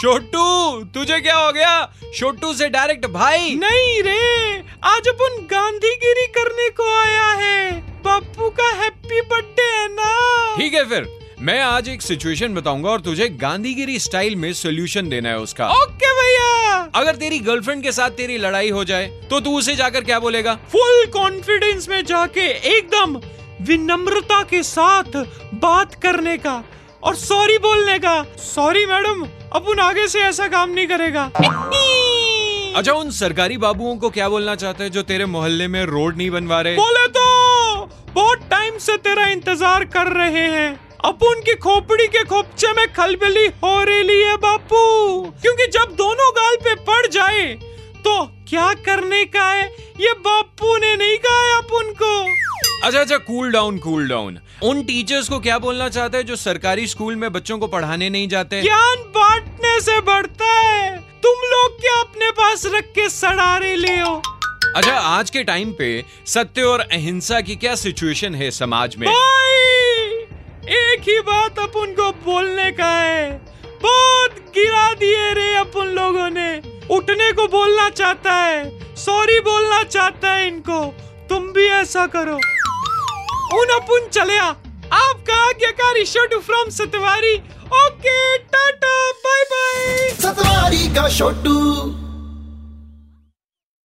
छोटू तुझे क्या हो गया? छोटू से डायरेक्ट भाई। नहीं रे आज अपन गांधीगिरी करने को आया है। बापू का हैप्पी बर्थडे है ना। ठीक है फिर मैं आज एक सिचुएशन बताऊँगा और तुझे गांधीगिरी स्टाइल में सोल्यूशन देना है उसका। ओके भैया। अगर तेरी गर्लफ्रेंड के साथ तेरी लड़ाई हो जाए तो तू उसे जाकर क्या बोलेगा? फुल कॉन्फिडेंस में जाके एकदम विनम्रता के साथ बात करने का और सॉरी बोलने का। सॉरी मैडम अपन आगे से ऐसा काम नहीं करेगा। अच्छा उन सरकारी बाबुओं को क्या बोलना चाहते हैं जो तेरे मोहल्ले में रोड नहीं बनवा रहे? बोले तो बहुत टाइम से तेरा इंतज़ार कर रहे हैं। अपुन की खोपड़ी के खोपचे में खलबली हो रही है बापू। क्योंकि जब दोनों गाल पे पड़ जाए तो क्या करने का है? ये बापू ने नहीं कहा है अपुन को अच्छा अच्छा कूल डाउन कूल डाउन उन टीचर्स को क्या बोलना चाहते हैं जो सरकारी स्कूल में बच्चों को पढ़ाने नहीं जाते? ज्ञान बांटने से बढ़ता है। तुम लोग क्या अपने पास रख के सड़ारे ले हो? अच्छा आज के टाइम पे सत्य और अहिंसा की क्या सिचुएशन है समाज में? भाई एक ही बात अपन को बोलने का है। बहुत गिरा दिए रे अपन लोगों ने। उठने को बोलना चाहता है। सॉरी बोलना चाहता है इनको। तुम भी ऐसा करो। उन अपन चले आ। आपका आज्ञाकारी Chhotu from Satwari. Okay tata bye bye Satwari का छोटू